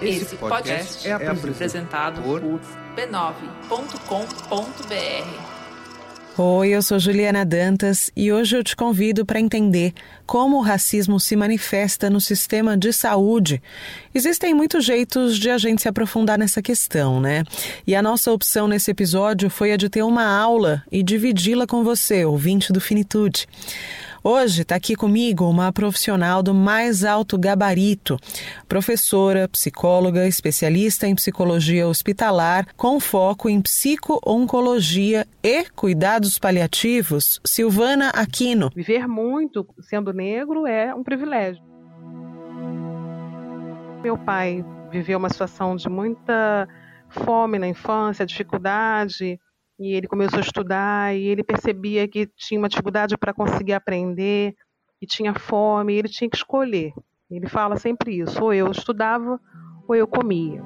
Esse podcast é apresentado por b9.com.br. Oi, eu sou Juliana Dantas e hoje eu te convido para entender como o racismo se manifesta no sistema de saúde. Existem muitos jeitos de a gente se aprofundar nessa questão, né? E a nossa opção nesse episódio foi a de ter uma aula e dividi-la com você, ouvinte do Finitude. Hoje está aqui comigo uma profissional do mais alto gabarito, professora, psicóloga, especialista em psicologia hospitalar, com foco em psico-oncologia e cuidados paliativos, Silvana Aquino. Viver muito sendo negro é um privilégio. Meu pai viveu uma situação de muita fome na infância, dificuldade, e ele começou a estudar e ele percebia que tinha uma dificuldade para conseguir aprender e tinha fome, e ele tinha que escolher. Ele fala sempre isso: ou eu estudava ou eu comia.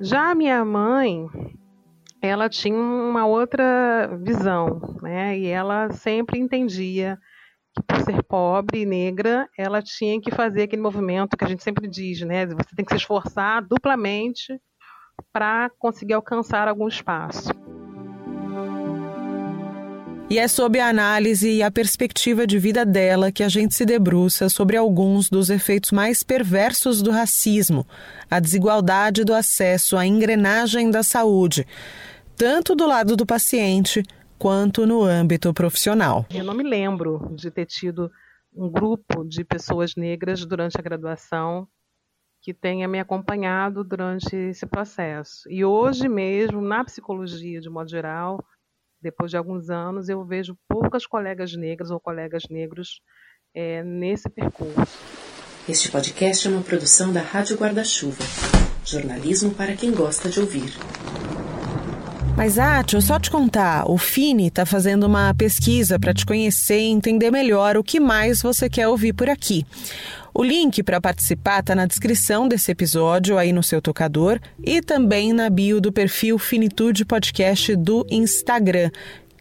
Já a minha mãe, ela tinha uma outra visão, né? E ela sempre entendia que por ser pobre e negra, ela tinha que fazer aquele movimento que a gente sempre diz, né? Você tem que se esforçar duplamente para conseguir alcançar algum espaço. E é sob a análise e a perspectiva de vida dela que a gente se debruça sobre alguns dos efeitos mais perversos do racismo, a desigualdade do acesso à engrenagem da saúde, tanto do lado do paciente quanto no âmbito profissional. Eu não me lembro de ter tido um grupo de pessoas negras durante a graduação que tenha me acompanhado durante esse processo. E hoje mesmo, na psicologia de modo geral, depois de alguns anos, eu vejo poucas colegas negras ou colegas negros é, nesse percurso. Este podcast é uma produção da Rádio Guarda-Chuva. Jornalismo para quem gosta de ouvir. Mas, Ati, eu só te contar, o Fini está fazendo uma pesquisa para te conhecer e entender melhor o que mais você quer ouvir por aqui. O link para participar está na descrição desse episódio aí no seu tocador e também na bio do perfil Finitude Podcast do Instagram.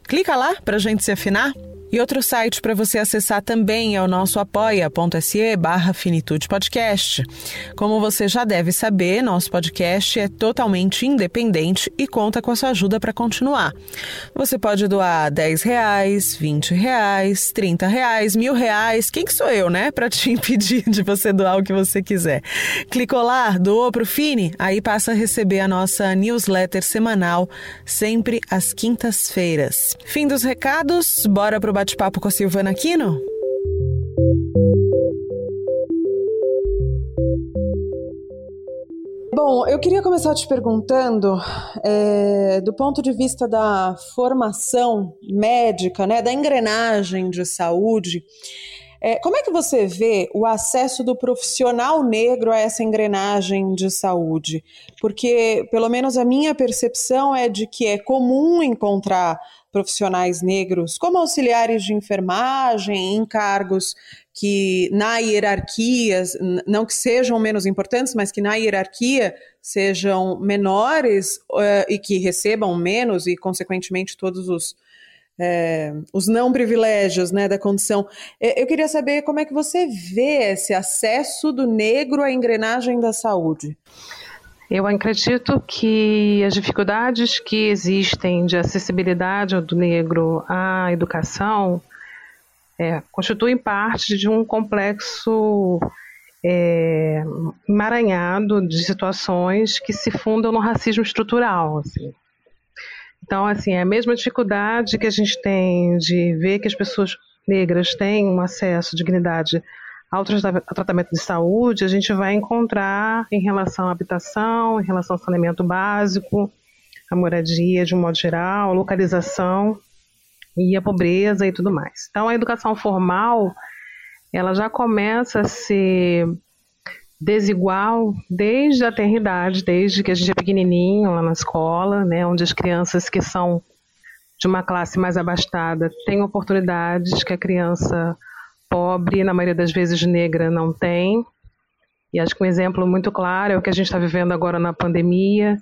Clica lá para a gente se afinar. E outro site para você acessar também é o nosso apoia.se barra Finitude Podcast. Como você já deve saber, nosso podcast é totalmente independente e conta com a sua ajuda para continuar. Você pode doar 10 reais, 20 reais, 30 reais, mil reais. Quem que sou eu, né? Para te impedir de você doar o que você quiser. Clicou lá, doou pro Fini, aí passa a receber a nossa newsletter semanal, sempre às quintas-feiras. Fim dos recados, bora pro bate-papo com a Silvana Aquino? Bom, eu queria começar te perguntando, é, do ponto de vista da formação médica, né, da engrenagem de saúde, é, como é que você vê o acesso do profissional negro a essa engrenagem de saúde? Porque, pelo menos, a minha percepção é de que é comum encontrar profissionais negros como auxiliares de enfermagem, em cargos que na hierarquia, não que sejam menos importantes, mas que na hierarquia sejam menores uh, e que recebam menos e, consequentemente, todos os, é, os não privilégios né, da condição. Eu queria saber como é que você vê esse acesso do negro à engrenagem da saúde. Eu acredito que as dificuldades que existem de acessibilidade do negro à educação é, constituem parte de um complexo é, emaranhado de situações que se fundam no racismo estrutural. Assim. Então, assim, é a mesma dificuldade que a gente tem de ver que as pessoas negras têm um acesso à dignidade ao tratamento de saúde, a gente vai encontrar em relação à habitação, em relação ao saneamento básico, a moradia de um modo geral, a localização e a pobreza e tudo mais. Então, a educação formal, ela já começa a ser desigual desde a eternidade, desde que a gente é pequenininho lá na escola, né, onde as crianças que são de uma classe mais abastada têm oportunidades que a criança pobre, na maioria das vezes negra, não tem. E acho que um exemplo muito claro é o que a gente está vivendo agora na pandemia,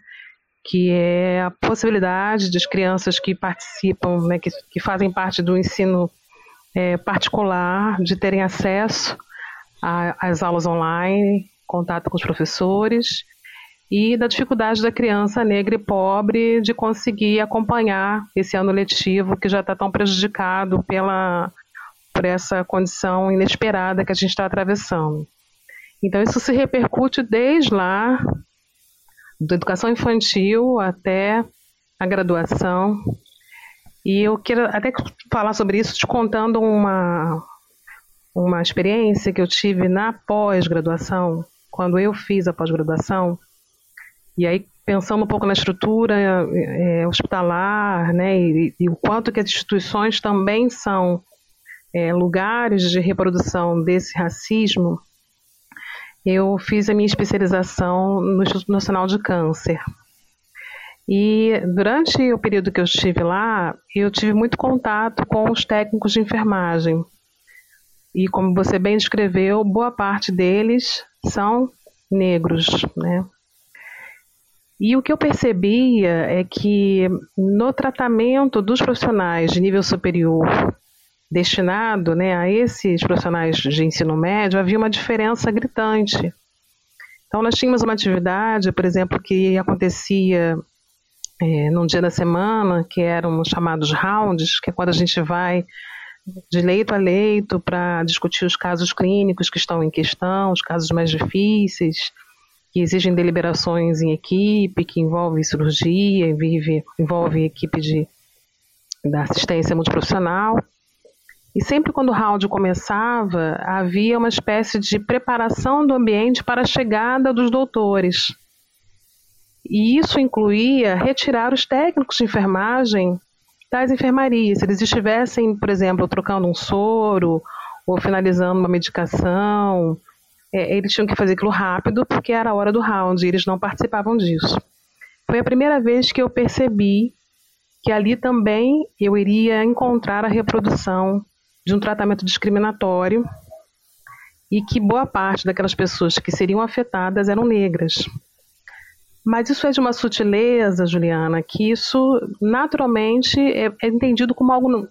que é a possibilidade das crianças que participam, né, que, que fazem parte do ensino é, particular de terem acesso às aulas online, contato com os professores e da dificuldade da criança negra e pobre de conseguir acompanhar esse ano letivo que já está tão prejudicado pela por essa condição inesperada que a gente está atravessando. Então isso se repercute desde lá, da educação infantil até a graduação. E eu quero até falar sobre isso te contando uma uma experiência que eu tive na pós-graduação, quando eu fiz a pós-graduação, e aí, pensando um pouco na estrutura é, hospitalar, né, e, e, o quanto que as instituições também são é, lugares de reprodução desse racismo, eu fiz a minha especialização no Instituto Nacional de Câncer. E durante o período que eu estive lá, eu tive muito contato com os técnicos de enfermagem. E como você bem descreveu, boa parte deles são negros, né? E o que eu percebia é que no tratamento dos profissionais de nível superior destinado né, a esses profissionais de ensino médio, havia uma diferença gritante. Então, nós tínhamos uma atividade, por exemplo, que acontecia é, num dia da semana, que eram chamados rounds, que é quando a gente vai de leito a leito para discutir os casos clínicos que estão em questão, os casos mais difíceis, que exigem deliberações em equipe, que envolve cirurgia, envolve, envolve equipe de, da assistência multiprofissional. E sempre quando o round começava, havia uma espécie de preparação do ambiente para a chegada dos doutores. E isso incluía retirar os técnicos de enfermagem das enfermarias. Se eles estivessem, por exemplo, trocando um soro ou finalizando uma medicação, é, eles tinham que fazer aquilo rápido porque era a hora do round e eles não participavam disso. Foi a primeira vez que eu percebi que ali também eu iria encontrar a reprodução de um tratamento discriminatório e que boa parte daquelas pessoas que seriam afetadas eram negras. Mas isso é de uma sutileza, Juliana, que isso naturalmente é, é entendido como algo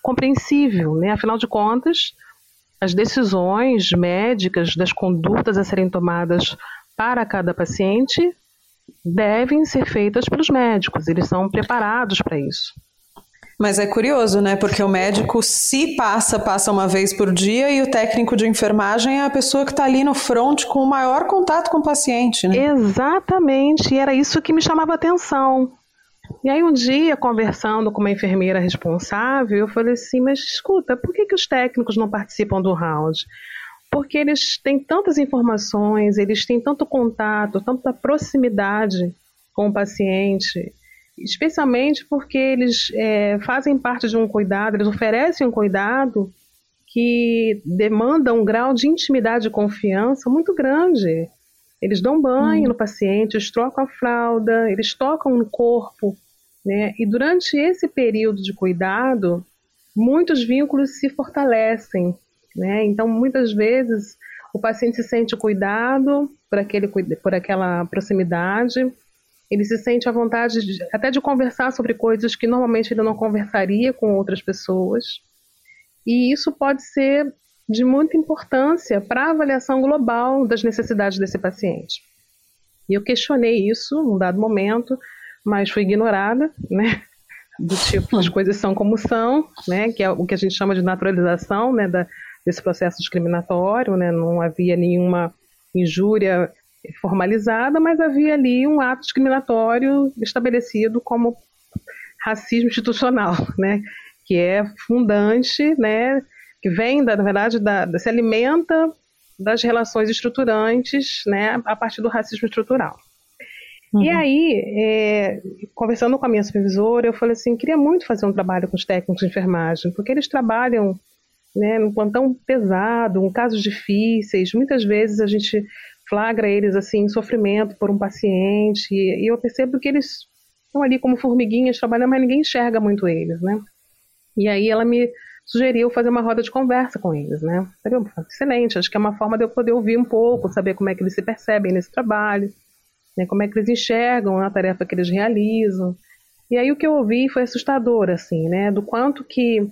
compreensível, né? Afinal de contas, as decisões médicas das condutas a serem tomadas para cada paciente devem ser feitas pelos médicos, eles são preparados para isso. Mas é curioso, né? Porque o médico, se passa, passa uma vez por dia e o técnico de enfermagem é a pessoa que está ali no front com o maior contato com o paciente, né? Exatamente, e era isso que me chamava atenção. E aí um dia, conversando com uma enfermeira responsável, eu falei assim, mas escuta, por que, que os técnicos não participam do round? Porque eles têm tantas informações, eles têm tanto contato, tanta proximidade com o paciente, especialmente porque eles é, fazem parte de um cuidado, eles oferecem um cuidado que demanda um grau de intimidade e confiança muito grande. Eles dão banho hum. no paciente, eles trocam a fralda, eles tocam no corpo, né? E durante esse período de cuidado, muitos vínculos se fortalecem, né? Então, muitas vezes o paciente se sente cuidado por, aquele, por aquela proximidade, ele se sente à vontade de, até de conversar sobre coisas que normalmente ele não conversaria com outras pessoas. E isso pode ser de muita importância para a avaliação global das necessidades desse paciente. E eu questionei isso num dado momento, mas fui ignorada, né? Do tipo, as coisas são como são, né? Que é o que a gente chama de naturalização, né? Da, desse processo discriminatório, né? Não havia nenhuma injúria formalizada, mas havia ali um ato discriminatório estabelecido como racismo institucional, né? que é fundante, né? que vem, da, na verdade, da, se alimenta das relações estruturantes né? a partir do racismo estrutural. Uhum. E aí, é, conversando com a minha supervisora, eu falei assim, queria muito fazer um trabalho com os técnicos de enfermagem, porque eles trabalham né, num plantão pesado, em casos difíceis, muitas vezes a gente flagra eles assim em sofrimento por um paciente e eu percebo que eles estão ali como formiguinhas trabalhando, mas ninguém enxerga muito eles, né? E aí ela me sugeriu fazer uma roda de conversa com eles, né? Falei, excelente, acho que é uma forma de eu poder ouvir um pouco, saber como é que eles se percebem nesse trabalho, né? como é que eles enxergam a tarefa que eles realizam. E aí o que eu ouvi foi assustador, assim, né? Do quanto que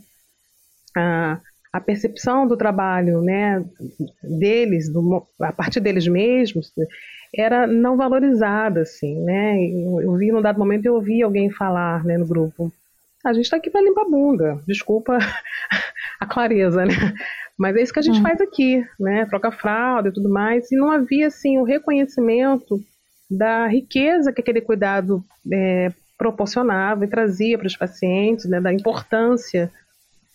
a, a percepção do trabalho, né, deles, do, a partir deles mesmos, era não valorizada, assim, né? Eu, vi num dado momento eu ouvi alguém falar, né, no grupo, a gente está aqui para limpar a bunda, desculpa a clareza, né? Mas é isso que a gente hum. faz aqui, né? Troca fralda e tudo mais, e não havia assim o reconhecimento da riqueza que aquele cuidado é, proporcionava e trazia para os pacientes, né? Da importância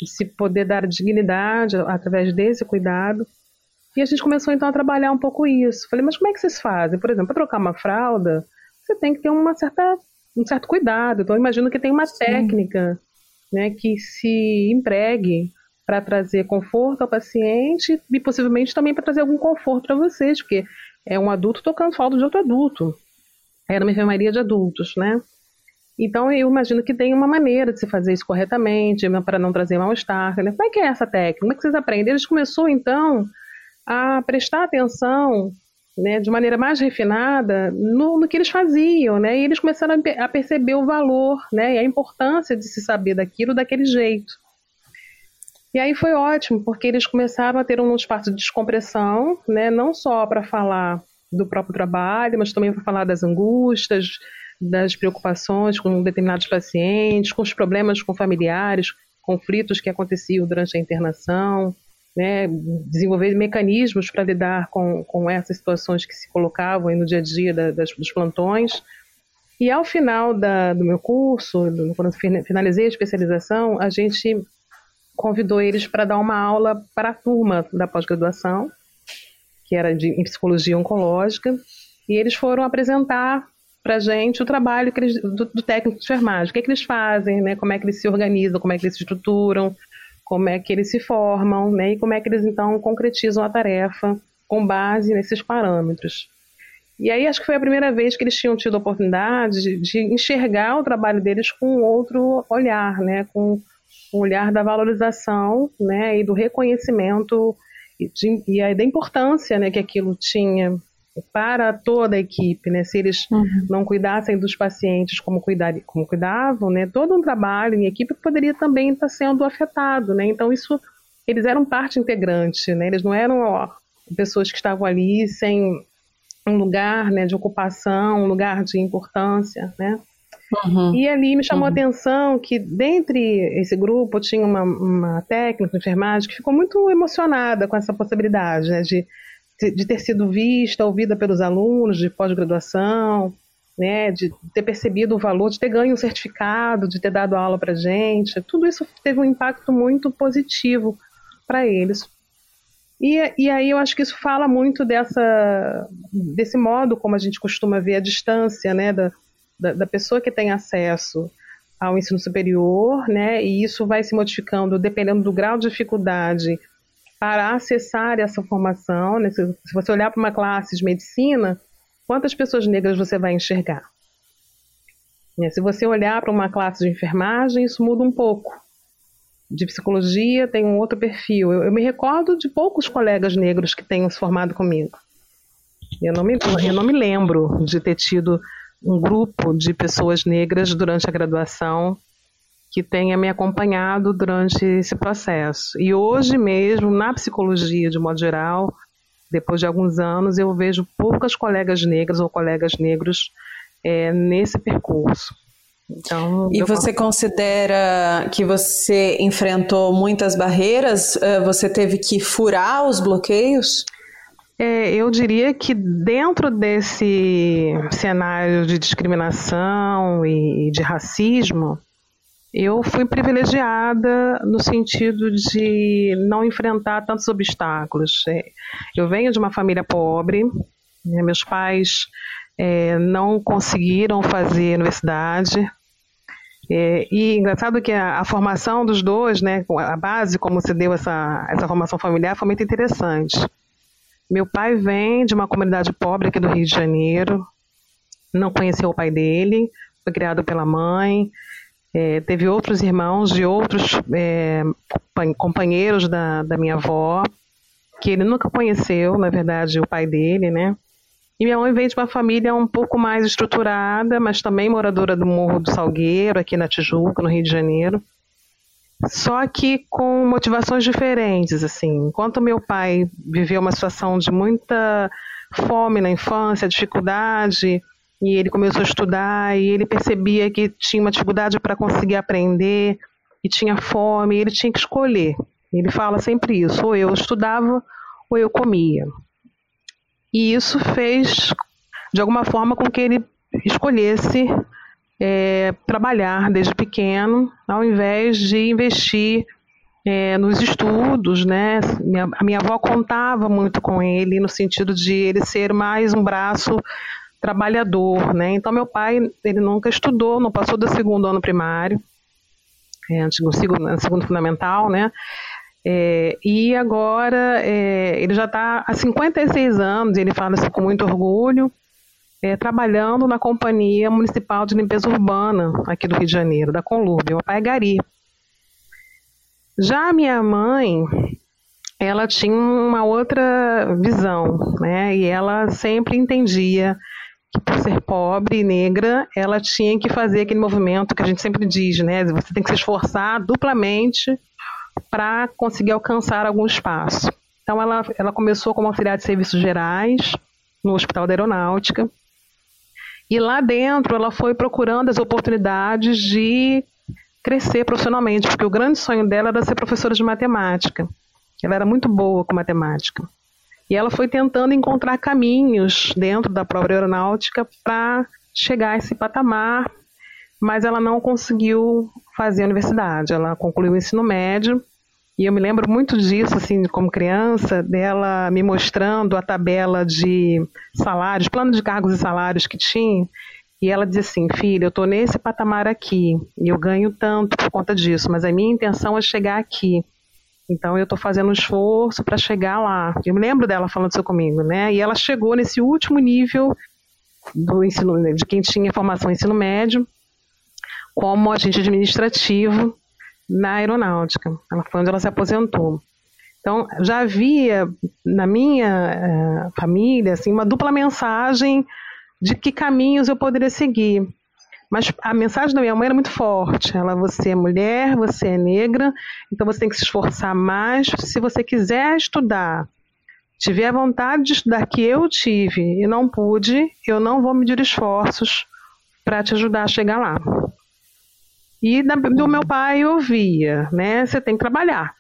se poder dar dignidade através desse cuidado. E a gente começou então a trabalhar um pouco isso. Falei, mas como é que vocês fazem? Por exemplo, para trocar uma fralda, você tem que ter uma certa, um certo cuidado. Então, imagino que tem uma Sim. técnica né, que se empregue para trazer conforto ao paciente e possivelmente também para trazer algum conforto para vocês, porque é um adulto tocando fralda de outro adulto. Era uma enfermaria de adultos, né? Então, eu imagino que tem uma maneira de se fazer isso corretamente, para não trazer mal-estar. Né? Como é que é essa técnica? Como é que vocês aprendem? Eles começou, então, a prestar atenção né, de maneira mais refinada no, no, que eles faziam, né? E eles começaram a, a, perceber o valor, né, e a importância de se saber daquilo daquele jeito. E aí foi ótimo, porque eles começaram a ter um espaço de descompressão, né, não só para falar do próprio trabalho, mas também para falar das angústias, das preocupações com determinados pacientes, com os problemas com familiares, conflitos que aconteciam durante a internação, né, desenvolver mecanismos para lidar com, com essas situações que se colocavam no dia a dia da, das, dos plantões. E ao final da, do meu curso, quando finalizei a especialização, a gente convidou eles para dar uma aula para a turma da pós-graduação, que era de, em psicologia oncológica, e eles foram apresentar para gente o trabalho eles, do, do, técnico de enfermagem, o que, é que eles fazem, né, como é que eles se organizam, como é que eles se estruturam, como é que eles se formam, né, e como é que eles então concretizam a tarefa com base nesses parâmetros. E aí acho que foi a primeira vez que eles tinham tido a oportunidade de, de enxergar o trabalho deles com outro olhar, né, com um olhar da valorização, né, e do reconhecimento e, de, e da importância, né, que aquilo tinha para toda a equipe, né? Se eles uhum. não cuidassem dos pacientes como, cuidar, como cuidavam, né? Todo um trabalho em equipe poderia também estar sendo afetado, né? Então isso, eles eram parte integrante, né? Eles não eram ó, pessoas que estavam ali sem um lugar, né, de ocupação, um lugar de importância, né? Uhum. E ali me chamou uhum. a atenção que, dentre esse grupo, tinha uma, uma técnica de enfermagem que ficou muito emocionada com essa possibilidade, né, de de ter sido vista, ouvida pelos alunos de pós-graduação, né, de ter percebido o valor, de ter ganho um certificado, de ter dado aula para gente, tudo isso teve um impacto muito positivo para eles. E, e aí eu acho que isso fala muito dessa, desse modo como a gente costuma ver a distância, né, da, da, da pessoa que tem acesso ao ensino superior, né, e isso vai se modificando dependendo do grau de dificuldade para acessar essa formação. Né? Se, se você olhar para uma classe de medicina, quantas pessoas negras você vai enxergar? Né? Se você olhar para uma classe de enfermagem, isso muda um pouco. De psicologia tem um outro perfil. Eu, eu me recordo de poucos colegas negros que tenham se formado comigo. Eu não, me, eu não me lembro de ter tido um grupo de pessoas negras durante a graduação que tenha me acompanhado durante esse processo. E hoje mesmo, na psicologia de modo geral, depois de alguns anos, eu vejo poucas colegas negras ou colegas negros é, nesse percurso. Então, e você considera que você enfrentou muitas barreiras? Eh, você teve que furar os bloqueios? É, eu diria que dentro desse cenário de discriminação e de racismo, eu fui privilegiada no sentido de não enfrentar tantos obstáculos. É, eu venho de uma família pobre, né, meus pais é, não conseguiram fazer universidade. É, e engraçado que a, a, formação dos dois, né, a base, como se deu essa, essa formação familiar, foi muito interessante. Meu pai vem de uma comunidade pobre aqui do Rio de Janeiro, não conheceu o pai dele, foi criado pela mãe, é, teve outros irmãos de outros é, companheiros da, da minha avó, que ele nunca conheceu, na verdade, o pai dele, né? E minha mãe veio de uma família um pouco mais estruturada, mas também moradora do Morro do Salgueiro, aqui na Tijuca, no Rio de Janeiro. só que com motivações diferentes, assim. Enquanto meu pai viveu uma situação de muita fome na infância, dificuldade, e ele começou a estudar e ele percebia que tinha uma dificuldade para conseguir aprender e tinha fome, e ele tinha que escolher. Ele fala sempre isso, ou eu estudava ou eu comia. E isso fez, de alguma forma, com que ele escolhesse é, trabalhar desde pequeno, ao invés de investir é, nos estudos, né? A minha avó contava muito com ele no sentido de ele ser mais um braço trabalhador, né? Então meu pai ele nunca estudou, não passou do segundo ano primário, é, no segundo, segundo fundamental, né? É, e agora é, ele já está há 56 anos, ele fala isso com muito orgulho, é, trabalhando na Companhia Municipal de Limpeza Urbana aqui do Rio de Janeiro, da Conlurb, meu pai é Gari. Já a minha mãe, ela tinha uma outra visão, né? E ela sempre entendia que por ser pobre e negra, ela tinha que fazer aquele movimento que a gente sempre diz, né? Você tem que se esforçar duplamente para conseguir alcançar algum espaço. Então ela, ela começou como auxiliar de serviços gerais no Hospital da Aeronáutica, e lá dentro ela foi procurando as oportunidades de crescer profissionalmente, porque o grande sonho dela era ser professora de matemática. Ela era muito boa com matemática. E ela foi tentando encontrar caminhos dentro da própria aeronáutica para chegar a esse patamar, mas ela não conseguiu fazer a universidade. Ela concluiu o ensino médio e eu me lembro muito disso, assim, como criança, dela me mostrando a tabela de salários, plano de cargos e salários que tinha. E ela dizia assim: filha, eu estou nesse patamar aqui e eu ganho tanto por conta disso, mas a minha intenção é chegar aqui. Então eu estou fazendo um esforço para chegar lá. Eu me lembro dela falando isso comigo, né? E ela chegou nesse último nível do ensino, de quem tinha formação em ensino médio, como agente administrativo na aeronáutica. Ela foi onde ela se aposentou. Então, já havia na minha uh, família assim, uma dupla mensagem de que caminhos eu poderia seguir. Mas a mensagem da minha mãe era muito forte. Ela, você é mulher, você é negra, então você tem que se esforçar mais. Se você quiser estudar, tiver a vontade de estudar que eu tive e não pude, eu não vou medir esforços para te ajudar a chegar lá. E da, do meu pai eu ouvia, né? Você tem que trabalhar.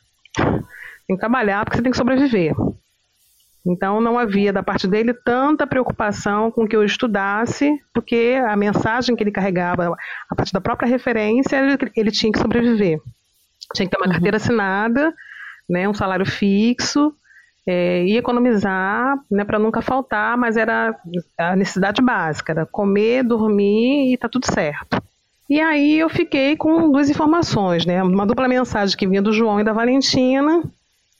Tem que trabalhar porque você tem que sobreviver. Então não havia da parte dele tanta preocupação com que eu estudasse, porque a mensagem que ele carregava, a partir da própria referência, ele, tinha que sobreviver. Tinha que ter uma uhum. carteira assinada, né, um salário fixo, é, e economizar né, para nunca faltar, mas era a necessidade básica, era comer, dormir e tá tudo certo. E aí eu fiquei com duas informações, né? Uma dupla mensagem que vinha do João e da Valentina,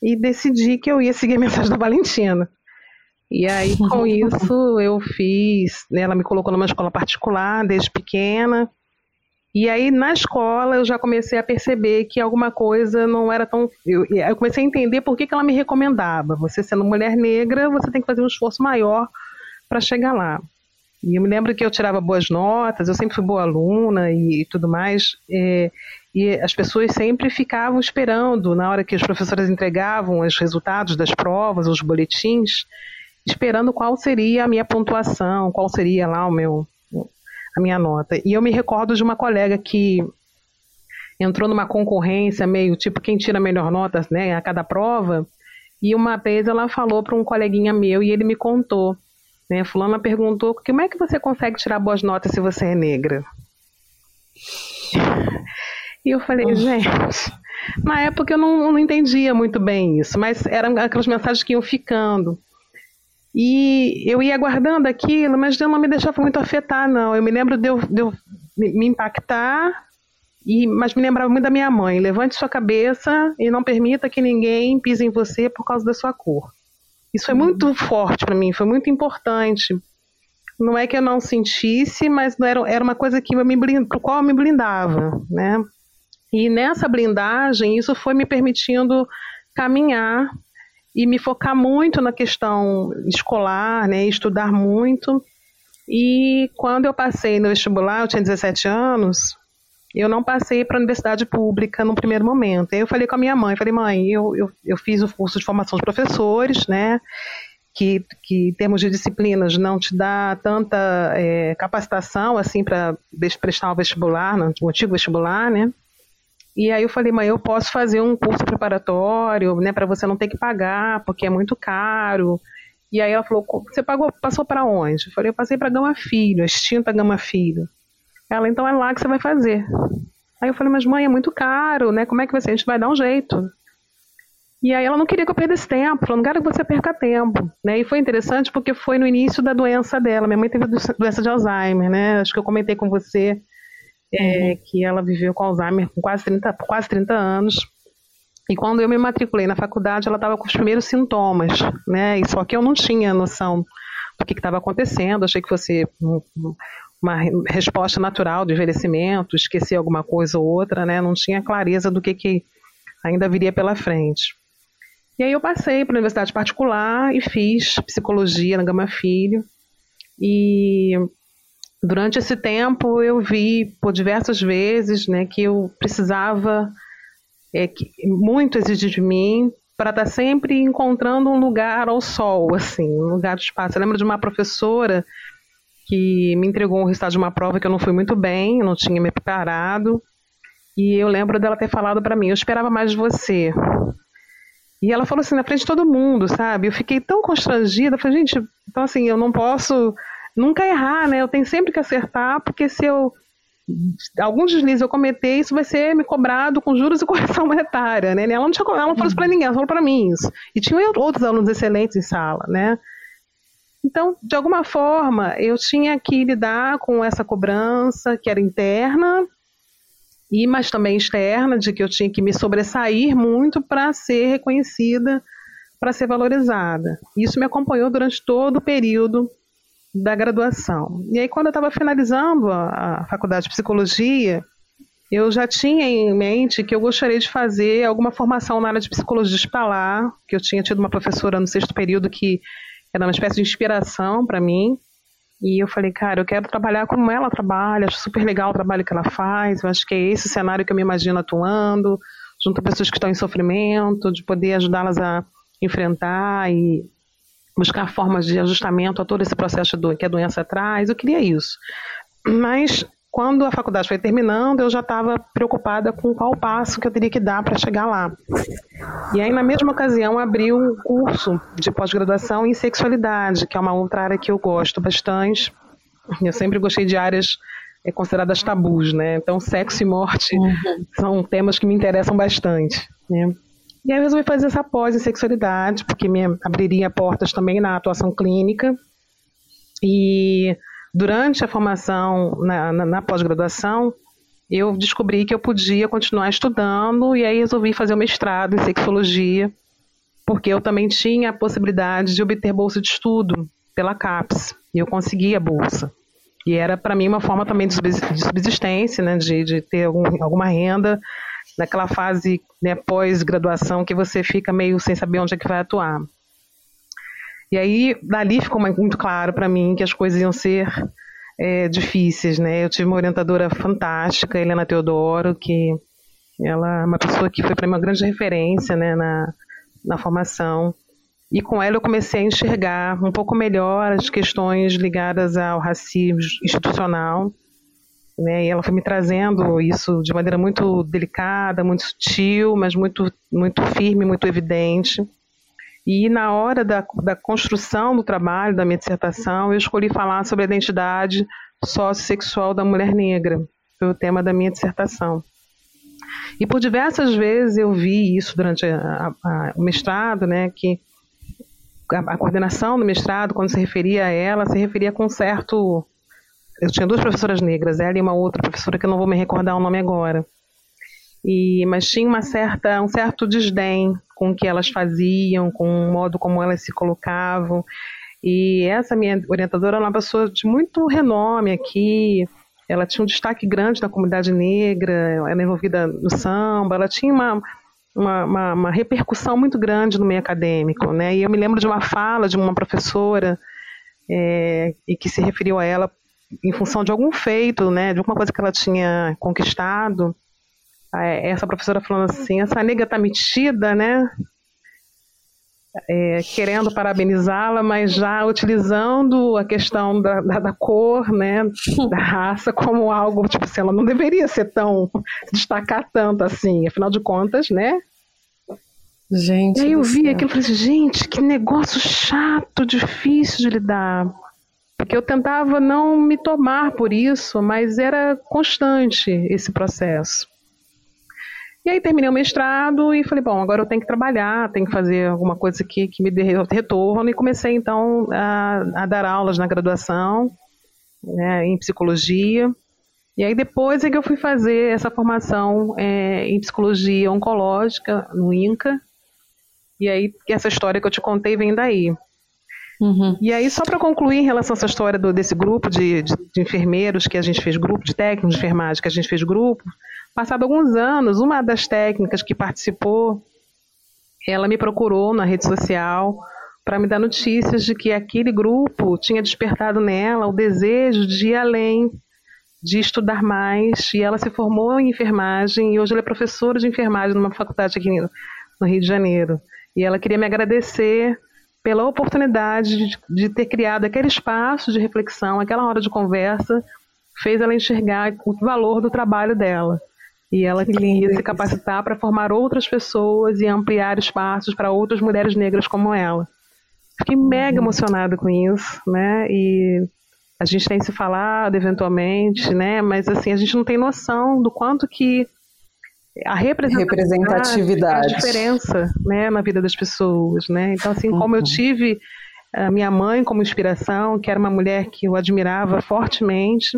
e decidi que eu ia seguir a mensagem da Valentina. E aí, com isso, eu fiz. Né, ela me colocou numa escola particular desde pequena. E aí, na escola, eu já comecei a perceber que alguma coisa não era tão. Eu, eu comecei a entender por que, que ela me recomendava. Você sendo mulher negra, você tem que fazer um esforço maior para chegar lá. E eu me lembro que eu tirava boas notas, eu sempre fui boa aluna e, e tudo mais. É, e as pessoas sempre ficavam esperando, na hora que os professores entregavam os resultados das provas, os boletins, esperando qual seria a minha pontuação, qual seria lá o meu, a minha nota. E eu me recordo de uma colega que entrou numa concorrência meio tipo quem tira a melhor nota né, a cada prova. E uma vez ela falou para um coleguinha meu e ele me contou né? Fulana perguntou como é que você consegue tirar boas notas se você é negra? E eu falei, gente, na época eu não, não entendia muito bem isso, mas eram aquelas mensagens que iam ficando. E eu ia guardando aquilo, mas eu não me deixava muito afetar, não. Eu me lembro de eu, de eu me impactar, e, mas me lembrava muito da minha mãe. Levante sua cabeça e não permita que ninguém pise em você por causa da sua cor. Isso foi muito forte para mim, foi muito importante. Não é que eu não sentisse, mas não era, era uma coisa que eu me pro qual eu me blindava, né? E nessa blindagem, isso foi me permitindo caminhar e me focar muito na questão escolar, né, estudar muito. E quando eu passei no vestibular, eu tinha 17 anos, eu não passei para a universidade pública no primeiro momento. Aí eu falei com a minha mãe, falei, mãe, eu, eu, eu fiz o curso de formação de professores, né? Que, que em termos de disciplinas não te dá tanta é, capacitação assim para prestar o vestibular, o antigo vestibular, né? E aí eu falei, mãe, eu posso fazer um curso preparatório, né, para você não ter que pagar, porque é muito caro. E aí ela falou, você pagou, passou para onde? Eu falei, eu passei para Gama Filho, a extinta Gama Filho. Ela, então é lá que você vai fazer. Aí eu falei, mas mãe, é muito caro, né? Como é que vai ser? A gente vai dar um jeito. E aí ela não queria que eu perdesse tempo, falou, não quero que você perca tempo. Né? E foi interessante porque foi no início da doença dela. Minha mãe teve doença de Alzheimer, né? Acho que eu comentei com você é, que ela viveu com Alzheimer com quase 30, quase 30 anos. E quando eu me matriculei na faculdade, ela estava com os primeiros sintomas, né? E só que eu não tinha noção do que estava acontecendo. Achei que fosse uma resposta natural do envelhecimento, esquecer alguma coisa ou outra, né? Não tinha clareza do que, que ainda viria pela frente. E aí eu passei para a universidade particular e fiz psicologia na Gama Filho. E durante esse tempo eu vi por diversas vezes, né, que eu precisava é, que, muito exigir de mim para estar tá sempre encontrando um lugar ao sol, assim, um lugar de espaço. Eu lembro de uma professora que me entregou um resultado de uma prova que eu não fui muito bem, eu não tinha me preparado. E eu lembro dela ter falado para mim: Eu esperava mais de você. E ela falou assim, na frente de todo mundo, sabe? Eu fiquei tão constrangida. Falei, gente, então assim, eu não posso nunca errar, né? Eu tenho sempre que acertar, porque se eu. Algum deslize eu cometer, isso vai ser me cobrado com juros e correção monetária, né? Ela não, tinha, ela não falou isso pra ninguém, ela falou pra mim isso. E tinha outros alunos excelentes em sala, né? Então, de alguma forma, eu tinha que lidar com essa cobrança que era interna, e mas também externa, de que eu tinha que me sobressair muito para ser reconhecida, para ser valorizada. Isso me acompanhou durante todo o período da graduação. E aí, quando eu estava finalizando a, a faculdade de psicologia, eu já tinha em mente que eu gostaria de fazer alguma formação na área de psicologia hospitalar, que eu tinha tido uma professora no sexto período que era uma espécie de inspiração para mim. E eu falei, cara, eu quero trabalhar como ela trabalha, acho super legal o trabalho que ela faz, eu acho que é esse cenário que eu me imagino atuando, junto a pessoas que estão em sofrimento, de poder ajudá-las a enfrentar e buscar formas de ajustamento a todo esse processo do, que a doença traz. Eu queria isso. Mas quando a faculdade foi terminando, eu já estava preocupada com qual passo que eu teria que dar para chegar lá. E aí, na mesma ocasião, abri um curso de pós-graduação em sexualidade, que é uma outra área que eu gosto bastante. Eu sempre gostei de áreas é, consideradas tabus, né? Então, sexo e morte uhum. são temas que me interessam bastante. Né? E aí eu resolvi fazer essa pós em sexualidade, porque me abriria portas também na atuação clínica. E durante a formação, na, na, na pós-graduação, eu descobri que eu podia continuar estudando e aí resolvi fazer o mestrado em sexologia, porque eu também tinha a possibilidade de obter bolsa de estudo pela CAPES, e eu consegui a bolsa. E era para mim uma forma também de subsistência, né, de, de ter algum, alguma renda naquela fase né, pós-graduação que você fica meio sem saber onde é que vai atuar. E aí, dali ficou muito claro para mim que as coisas iam ser é, difíceis, né? Eu tive uma orientadora fantástica, Helena Teodoro, que ela é uma pessoa que foi para mim uma grande referência, né, na, na formação. E com ela eu comecei a enxergar um pouco melhor as questões ligadas ao racismo institucional. Né, e ela foi me trazendo isso de maneira muito delicada, muito sutil, mas muito, muito firme, muito evidente. E na hora da, da construção do trabalho, da minha dissertação, eu escolhi falar sobre a identidade sociossexual da mulher negra. Foi o tema da minha dissertação. E por diversas vezes eu vi isso durante a, a, o mestrado, né, que a, a, coordenação do mestrado, quando se referia a ela, se referia com certo. Eu tinha duas professoras negras, ela e uma outra professora que eu não vou me recordar o nome agora. E, mas tinha uma certa, um certo desdém com o que elas faziam, com o modo como elas se colocavam. E essa minha orientadora era uma pessoa de muito renome aqui. Ela tinha um destaque grande na comunidade negra, ela era envolvida no samba, ela tinha uma, uma, uma, uma repercussão muito grande no meio acadêmico. Né? E eu me lembro de uma fala de uma professora é, e que se referiu a ela em função de algum feito, né, de alguma coisa que ela tinha conquistado. Essa professora falando assim, essa nega tá metida, né? É, querendo parabenizá-la, mas já utilizando a questão da, da, da, cor, né, da raça, como algo, tipo assim, ela não deveria ser tão, destacar tanto assim, afinal de contas, né? Gente. E aí eu vi aquilo e falei assim, gente, que negócio chato, difícil de lidar. Porque eu tentava não me tomar por isso, mas era constante esse processo. E aí terminei o mestrado e falei, bom, agora eu tenho que trabalhar, tenho que fazer alguma coisa que, que me dê retorno. E comecei então a, a dar aulas na graduação, né, em psicologia. E aí depois é que eu fui fazer essa formação é, em psicologia oncológica no INCA. E aí essa história que eu te contei vem daí. Uhum. E aí, só para concluir em relação a essa história do, desse grupo de, de, de, enfermeiros que a gente fez grupo, de técnicos de enfermagem que a gente fez grupo, passado alguns anos, uma das técnicas que participou, ela me procurou na rede social para me dar notícias de que aquele grupo tinha despertado nela o desejo de ir além, de estudar mais, e ela se formou em enfermagem e hoje ela é professora de enfermagem numa faculdade aqui no Rio de Janeiro. E ela queria me agradecer pela oportunidade de, de, ter criado aquele espaço de reflexão, aquela hora de conversa, fez ela enxergar o valor do trabalho dela. E ela queria se capacitar para formar outras pessoas e ampliar espaços para outras mulheres negras como ela. Fiquei mega uhum. emocionada com isso, né? E a gente tem se falado eventualmente, né? Mas assim, a gente não tem noção do quanto que a representatividade, a diferença né, na vida das pessoas. Né? Então, assim como uhum. eu tive a minha mãe como inspiração, que era uma mulher que eu admirava fortemente,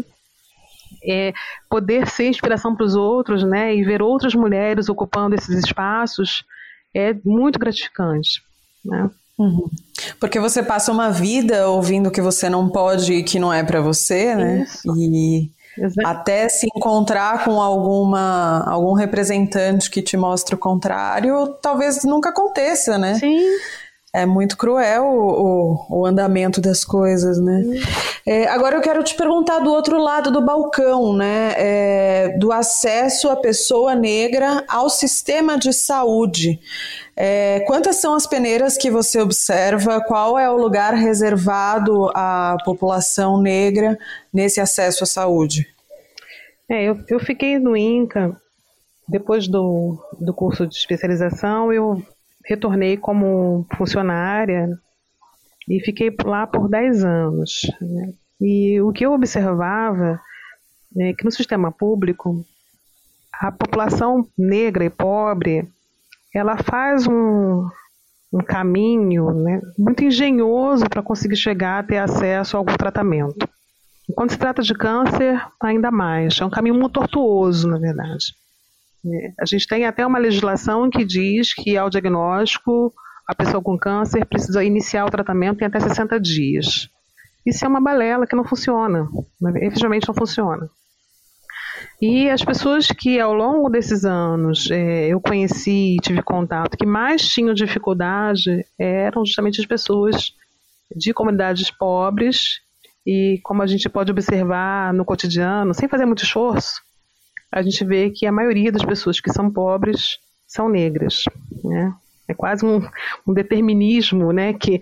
é, poder ser inspiração para os outros né, e ver outras mulheres ocupando esses espaços é muito gratificante. Né? Uhum. Porque você passa uma vida ouvindo que você não pode e que não é para você, né? Isso. E Exato. Até se encontrar com alguma, algum representante que te mostre o contrário, talvez nunca aconteça, né? Sim. É muito cruel o, o, o andamento das coisas, né? É, agora eu quero te perguntar do outro lado do balcão, né? É, do acesso à pessoa negra ao sistema de saúde. É, quantas são as peneiras que você observa? Qual é o lugar reservado à população negra nesse acesso à saúde? É, eu, eu fiquei no INCA, depois do, do curso de especialização, eu retornei como funcionária e fiquei lá por 10 anos. Né? E o que eu observava é que no sistema público, a população negra e pobre, ela faz um, um caminho né, muito engenhoso para conseguir chegar a ter acesso a algum tratamento. Quando se trata de câncer, ainda mais. É um caminho muito tortuoso, na verdade. A gente tem até uma legislação que diz que ao diagnóstico, a pessoa com câncer precisa iniciar o tratamento em até 60 dias. Isso é uma balela que não funciona, né? efetivamente não funciona. E as pessoas que ao longo desses anos é, eu conheci e tive contato, que mais tinham dificuldade, eram justamente as pessoas de comunidades pobres e como a gente pode observar no cotidiano, sem fazer muito esforço, a gente vê que a maioria das pessoas que são pobres são negras. Né? É quase um, um determinismo né, que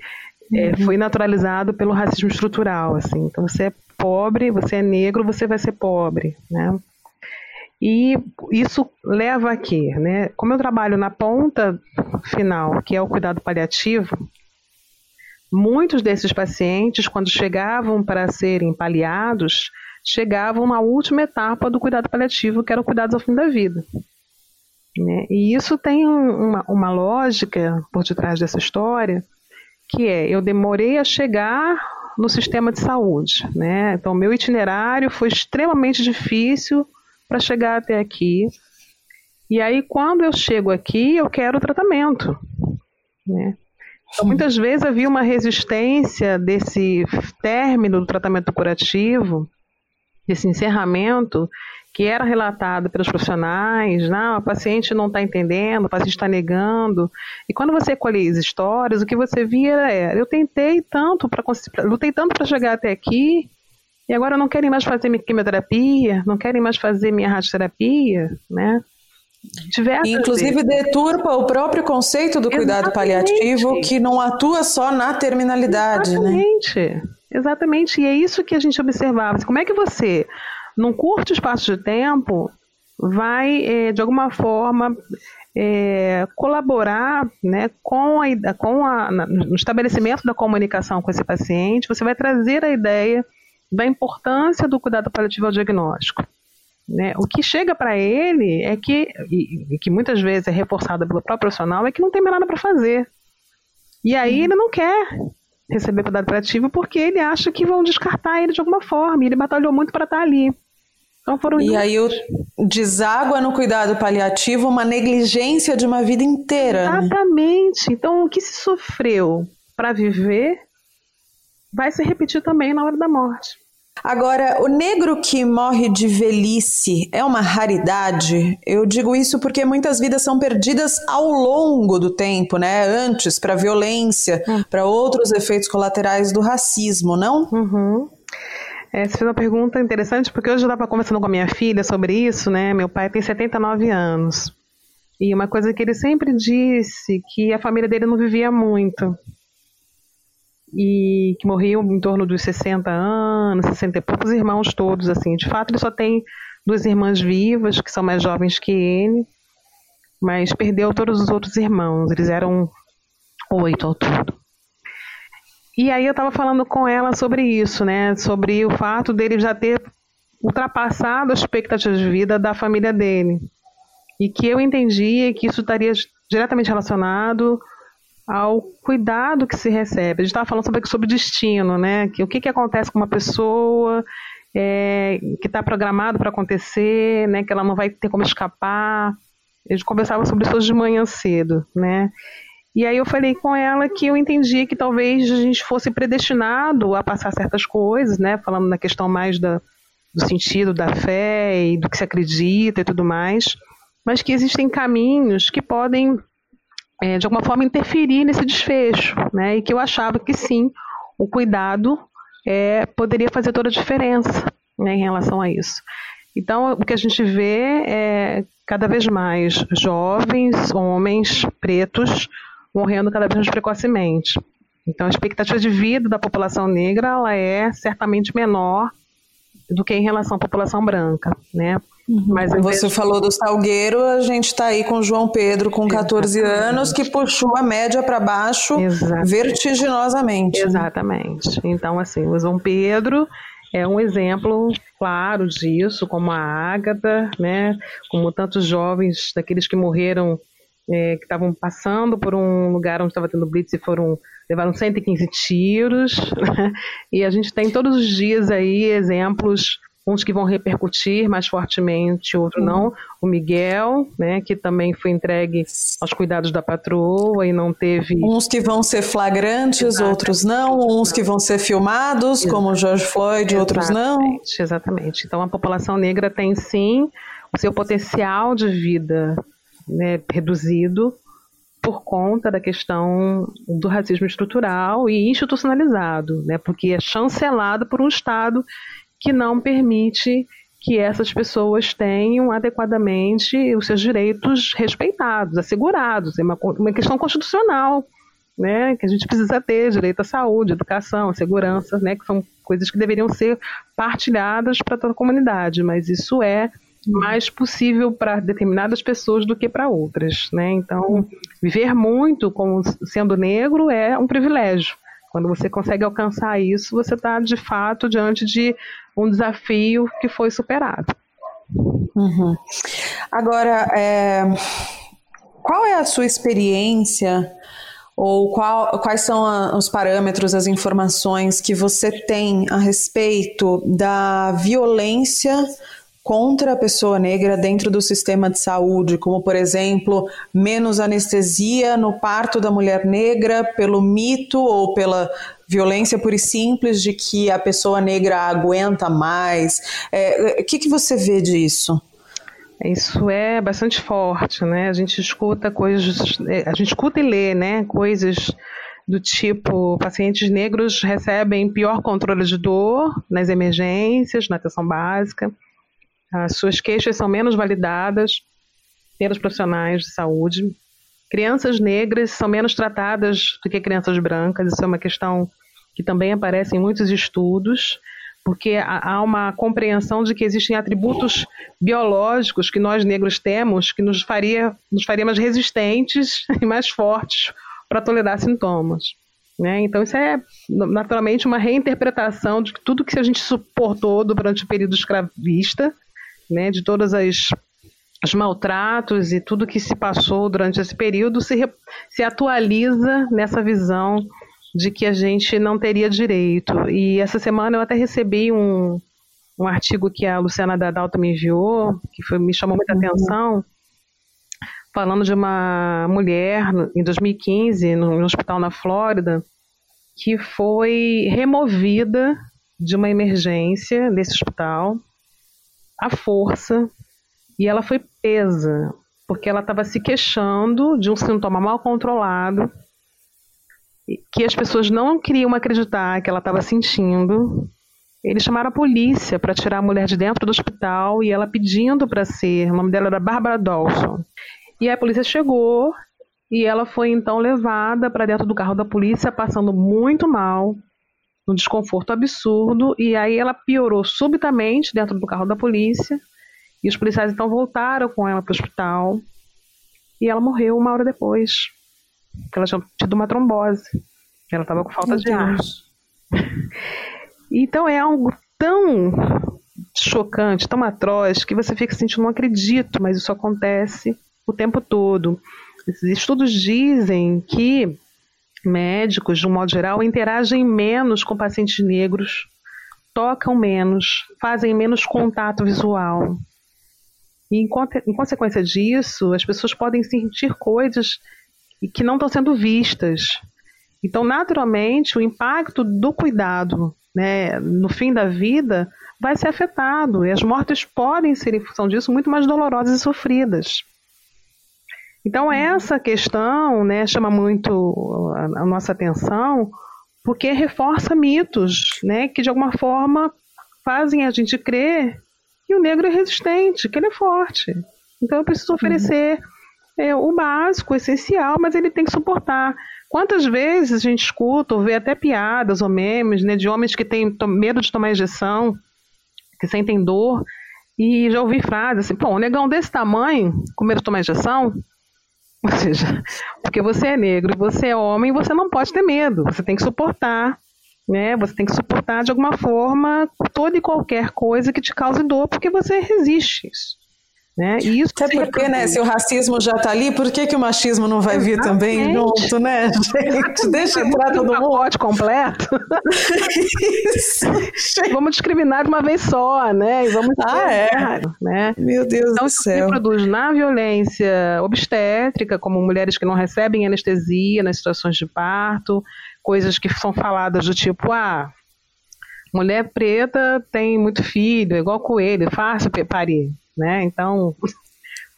é, uhum. foi naturalizado pelo racismo estrutural. Assim. Então, você é pobre, você é negro, você vai ser pobre. Né? E isso leva a quê? Né? Como eu trabalho na ponta final, que é o cuidado paliativo, muitos desses pacientes, quando chegavam para serem paliados, chegavam na última etapa do cuidado paliativo, que era o cuidado ao fim da vida. Né? E isso tem uma, uma lógica por detrás dessa história, que é, eu demorei a chegar no sistema de saúde, né? Então, meu itinerário foi extremamente difícil para chegar até aqui. E aí, quando eu chego aqui, eu quero tratamento, né? Então, muitas vezes havia uma resistência desse término do tratamento curativo desse encerramento que era relatado pelos profissionais, não, o paciente não está entendendo, o paciente está negando. E quando você colhia as histórias, o que você via era, eu tentei tanto para lutei tanto para chegar até aqui e agora não querem mais fazer minha quimioterapia, não querem mais fazer minha radioterapia, né? Diversas Inclusive vezes. deturpa o próprio conceito do Exatamente. cuidado paliativo, que não atua só na terminalidade, Exatamente. né? Exatamente. E é isso que a gente observava. Como é que você, num curto espaço de tempo, vai, é, de alguma forma, é, colaborar né, com, a, com a, no estabelecimento da comunicação com esse paciente, você vai trazer a ideia da importância do cuidado paliativo ao diagnóstico. Né? O que chega para ele é que, e, que muitas vezes é reforçado pelo próprio profissional, é que não tem mais nada para fazer. E aí ele não quer receber cuidado paliativo porque ele acha que vão descartar ele de alguma forma. E ele batalhou muito para estar tá ali. Então foram e aí o deságua no cuidado paliativo uma negligência de uma vida inteira. Exatamente. Né? Então o que se sofreu para viver vai se repetir também na hora da morte. Agora, o negro que morre de velhice é uma raridade? Eu digo isso porque muitas vidas são perdidas ao longo do tempo, né? Antes, para violência, hum. para outros efeitos colaterais do racismo, não? Uhum. É, você fez uma pergunta interessante, porque hoje eu estava conversando com a minha filha sobre isso, né? Meu pai tem 79 anos. E uma coisa que ele sempre disse, que a família dele não vivia muito e que morreu em torno dos 60 anos, 60 e poucos irmãos todos, assim. De fato, ele só tem duas irmãs vivas, que são mais jovens que ele, mas perdeu todos os outros irmãos, eles eram oito ao todo. E aí eu estava falando com ela sobre isso, né, sobre o fato dele já ter ultrapassado as expectativas de vida da família dele. E que eu entendia que isso estaria diretamente relacionado ao cuidado que se recebe. A gente estava falando sobre, sobre destino, né? Que, o que, que acontece com uma pessoa é, que está programado para acontecer, né? Que ela não vai ter como escapar. A gente conversava sobre isso hoje de manhã cedo, né? E aí eu falei com ela que eu entendia que talvez a gente fosse predestinado a passar certas coisas, né? Falando na questão mais da, do sentido da fé e do que se acredita e tudo mais, mas que existem caminhos que podem é, de alguma forma interferir nesse desfecho, né? E que eu achava que sim, o cuidado é, poderia fazer toda a diferença né, em relação a isso. Então, o que a gente vê é cada vez mais jovens, homens pretos, morrendo cada vez mais precocemente. Então, a expectativa de vida da população negra ela é certamente menor do que em relação à população branca, né? Uhum. Mas Você falou do Salgueiro, a gente está aí com o João Pedro com 14 Exatamente. anos, que puxou a média para baixo Exatamente. vertiginosamente. Exatamente. Então, assim, o João Pedro é um exemplo claro disso, como a Ágata, né? Como tantos jovens daqueles que morreram, é, que estavam passando por um lugar onde estava tendo blitz e foram levaram 115 tiros. Né? E a gente tem todos os dias aí exemplos uns que vão repercutir mais fortemente, outros não. O Miguel, né, que também foi entregue aos cuidados da patroa e não teve. Uns que vão ser flagrantes, Exatamente. outros não. Uns que vão ser filmados, Exatamente. como o George Floyd, outros não. Exatamente. Então a população negra tem sim o seu potencial de vida né, reduzido por conta da questão do racismo estrutural e institucionalizado, né, porque é chancelado por um Estado que não permite que essas pessoas tenham adequadamente os seus direitos respeitados, assegurados. É uma, uma questão constitucional, né, que a gente precisa ter direito à saúde, educação, segurança, né, que são coisas que deveriam ser partilhadas para toda a comunidade, mas isso é mais possível para determinadas pessoas do que para outras, né? Então, viver muito como sendo negro é um privilégio. Quando você consegue alcançar isso, você está de fato diante de um desafio que foi superado. Uhum. Agora, é, qual é a sua experiência ou qual, quais são a, os parâmetros, as informações que você tem a respeito da violência contra a pessoa negra dentro do sistema de saúde, como por exemplo, menos anestesia no parto da mulher negra pelo mito ou pela violência pura e simples de que a pessoa negra aguenta mais. É, o que, que você vê disso? Isso é bastante forte, né? A gente escuta coisas, é, a gente escuta e lê, né? Coisas do tipo pacientes negros recebem pior controle de dor nas emergências, na atenção básica, as suas queixas são menos validadas pelos profissionais de saúde, crianças negras são menos tratadas do que crianças brancas, isso é uma questão que também aparece em muitos estudos, porque há uma compreensão de que existem atributos biológicos que nós negros temos que nos faria, nos faria mais resistentes e mais fortes para tolerar sintomas. Né? Então, isso é naturalmente uma reinterpretação de tudo que a gente suportou durante o período escravista, né? de todas as os maltratos e tudo que se passou durante esse período se, se atualiza nessa visão de que a gente não teria direito. E essa semana eu até recebi um, um artigo que a Luciana Dadalto me enviou, que foi, me chamou muita uhum. atenção, falando de uma mulher em 2015, num hospital na Flórida, que foi removida de uma emergência desse hospital à força e ela foi presa porque ela estava se queixando de um sintoma mal controlado que as pessoas não queriam acreditar que ela estava sentindo. Eles chamaram a polícia para tirar a mulher de dentro do hospital e ela pedindo para ser. O nome dela era Barbara Dawson. E a polícia chegou e ela foi então levada para dentro do carro da polícia, passando muito mal, um desconforto absurdo. E aí ela piorou subitamente dentro do carro da polícia. E os policiais então voltaram com ela para o hospital. E ela morreu uma hora depois. Porque ela tinha tido uma trombose. Ela estava com falta Meu de Deus. ar. então é algo tão chocante, tão atroz, que você fica sentindo, não acredito, mas isso acontece o tempo todo. Esses estudos dizem que médicos, de um modo geral, interagem menos com pacientes negros, tocam menos, fazem menos contato visual. E em, em consequência disso, as pessoas podem sentir coisas que não estão sendo vistas. Então, naturalmente, o impacto do cuidado né, no fim da vida vai ser afetado. E as mortes podem ser, em função disso, muito mais dolorosas e sofridas. Então, essa questão né, chama muito a nossa atenção, porque reforça mitos né, que, de alguma forma, fazem a gente crer que o negro é resistente, que ele é forte. Então eu preciso oferecer uhum. é, o básico, o essencial, mas ele tem que suportar. Quantas vezes a gente escuta ou vê até piadas ou memes né, de homens que têm medo de tomar injeção, que sentem dor, e já ouvi frases assim, pô, um negão desse tamanho, com medo de tomar injeção? Ou seja, porque você é negro, você é homem, você não pode ter medo, você tem que suportar né? Você tem que suportar de alguma forma toda e qualquer coisa que te cause dor, porque você resiste isso. Né? E isso Até porque, né, se o racismo já está ali, por que, que o machismo não vai Exatamente. vir também junto, né, gente? Deixa entrar todo mundo. pacote completo. isso. vamos discriminar de uma vez só, né? E vamos ah, é? né? Meu Deus então, do céu. Então, se produz na violência obstétrica, como mulheres que não recebem anestesia nas situações de parto, coisas que são faladas do tipo, ah, mulher preta tem muito filho, igual coelho, fácil parir, né? Então,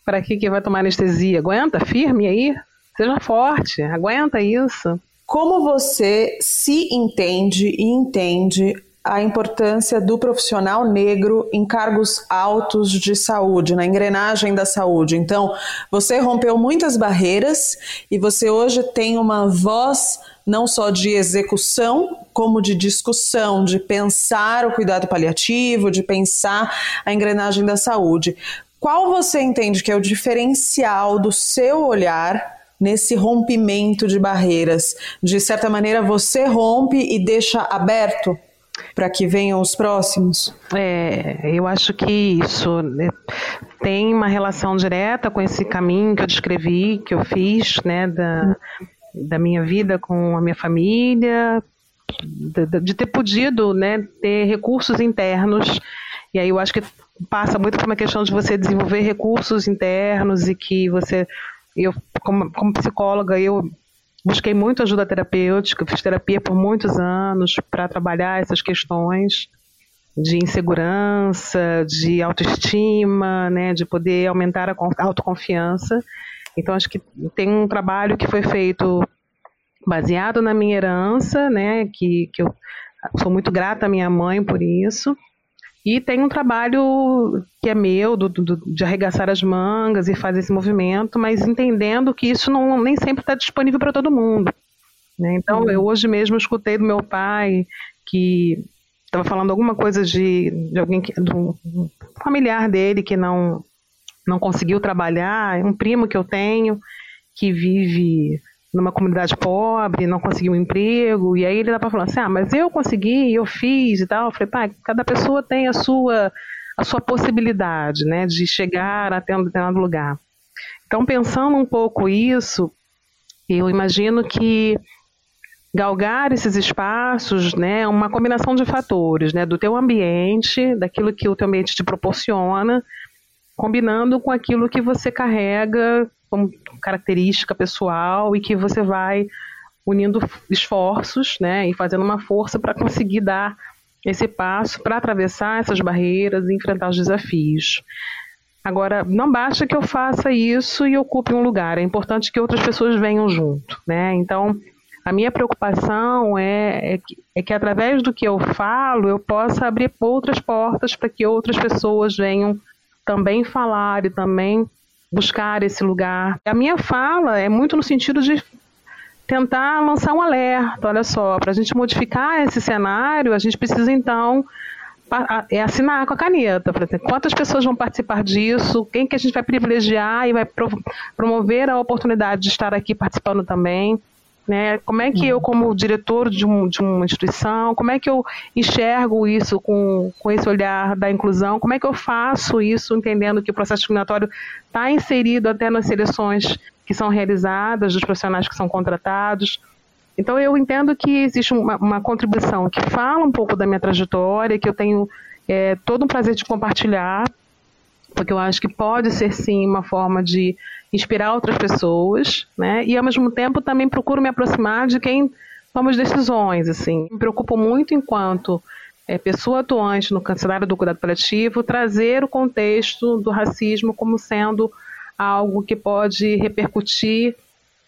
para que que vai tomar anestesia? Aguenta, firme aí, seja forte, aguenta isso. Como você se entende e entende a importância do profissional negro em cargos altos de saúde, na engrenagem da saúde. Então, você rompeu muitas barreiras e você hoje tem uma voz não só de execução, como de discussão, de pensar o cuidado paliativo, de pensar a engrenagem da saúde. Qual você entende que é o diferencial do seu olhar nesse rompimento de barreiras? De certa maneira, você rompe e deixa aberto para que venham os próximos? É, eu acho que isso né, tem uma relação direta com esse caminho que eu descrevi, que eu fiz, né, da, da minha vida com a minha família, de, de, ter podido né, ter recursos internos. E aí eu acho que passa muito por uma questão de você desenvolver recursos internos e que você. Eu, como, como psicóloga, eu busquei muito ajuda terapêutica, fiz terapia por muitos anos para trabalhar essas questões de insegurança, de autoestima, né, de poder aumentar a autoconfiança. Então, acho que tem um trabalho que foi feito baseado na minha herança, né, que, que eu sou muito grata à minha mãe por isso. E tem um trabalho que é meu, do, do, de arregaçar as mangas e fazer esse movimento, mas entendendo que isso não, nem sempre está disponível para todo mundo. Né? Então, uhum. eu hoje mesmo escutei do meu pai que estava falando alguma coisa de, de alguém, que, de um familiar dele que não, não conseguiu trabalhar, um primo que eu tenho que vive numa comunidade pobre, não conseguiu um emprego, e aí ele estava falando assim, ah, mas eu consegui, eu fiz e tal. Eu falei, pai, cada pessoa tem a sua, a sua possibilidade, né, de chegar até um determinado lugar. Então, pensando um pouco isso, eu imagino que galgar esses espaços, né, é uma combinação de fatores, né, do teu ambiente, daquilo que o teu ambiente te proporciona, combinando com aquilo que você carrega como característica pessoal e que você vai unindo esforços, né, e fazendo uma força para conseguir dar esse passo para atravessar essas barreiras e enfrentar os desafios. Agora, não basta que eu faça isso e ocupe um lugar, é importante que outras pessoas venham junto, né? Então, a minha preocupação é, é, que, é que através do que eu falo, eu possa abrir outras portas para que outras pessoas venham também falar e também buscar esse lugar. A minha fala é muito no sentido de tentar lançar um alerta, olha só, para a gente modificar esse cenário, a gente precisa então é assinar com a caneta, quantas pessoas vão participar disso, quem que a gente vai privilegiar e vai promover a oportunidade de estar aqui participando também. Né? Como é que eu, como diretor de, um, de uma instituição, como é que eu enxergo isso com, com esse olhar da inclusão? Como é que eu faço isso entendendo que o processo discriminatório está inserido até nas seleções que são realizadas, dos profissionais que são contratados? Então, eu entendo que existe uma, uma contribuição que fala um pouco da minha trajetória, que eu tenho é, todo um prazer de compartilhar, porque eu acho que pode ser sim uma forma de inspirar outras pessoas, né? E ao mesmo tempo também procuro me aproximar de quem toma as decisões, assim. Me preocupo muito enquanto é, pessoa atuante no cenário do cuidado paliativo trazer o contexto do racismo como sendo algo que pode repercutir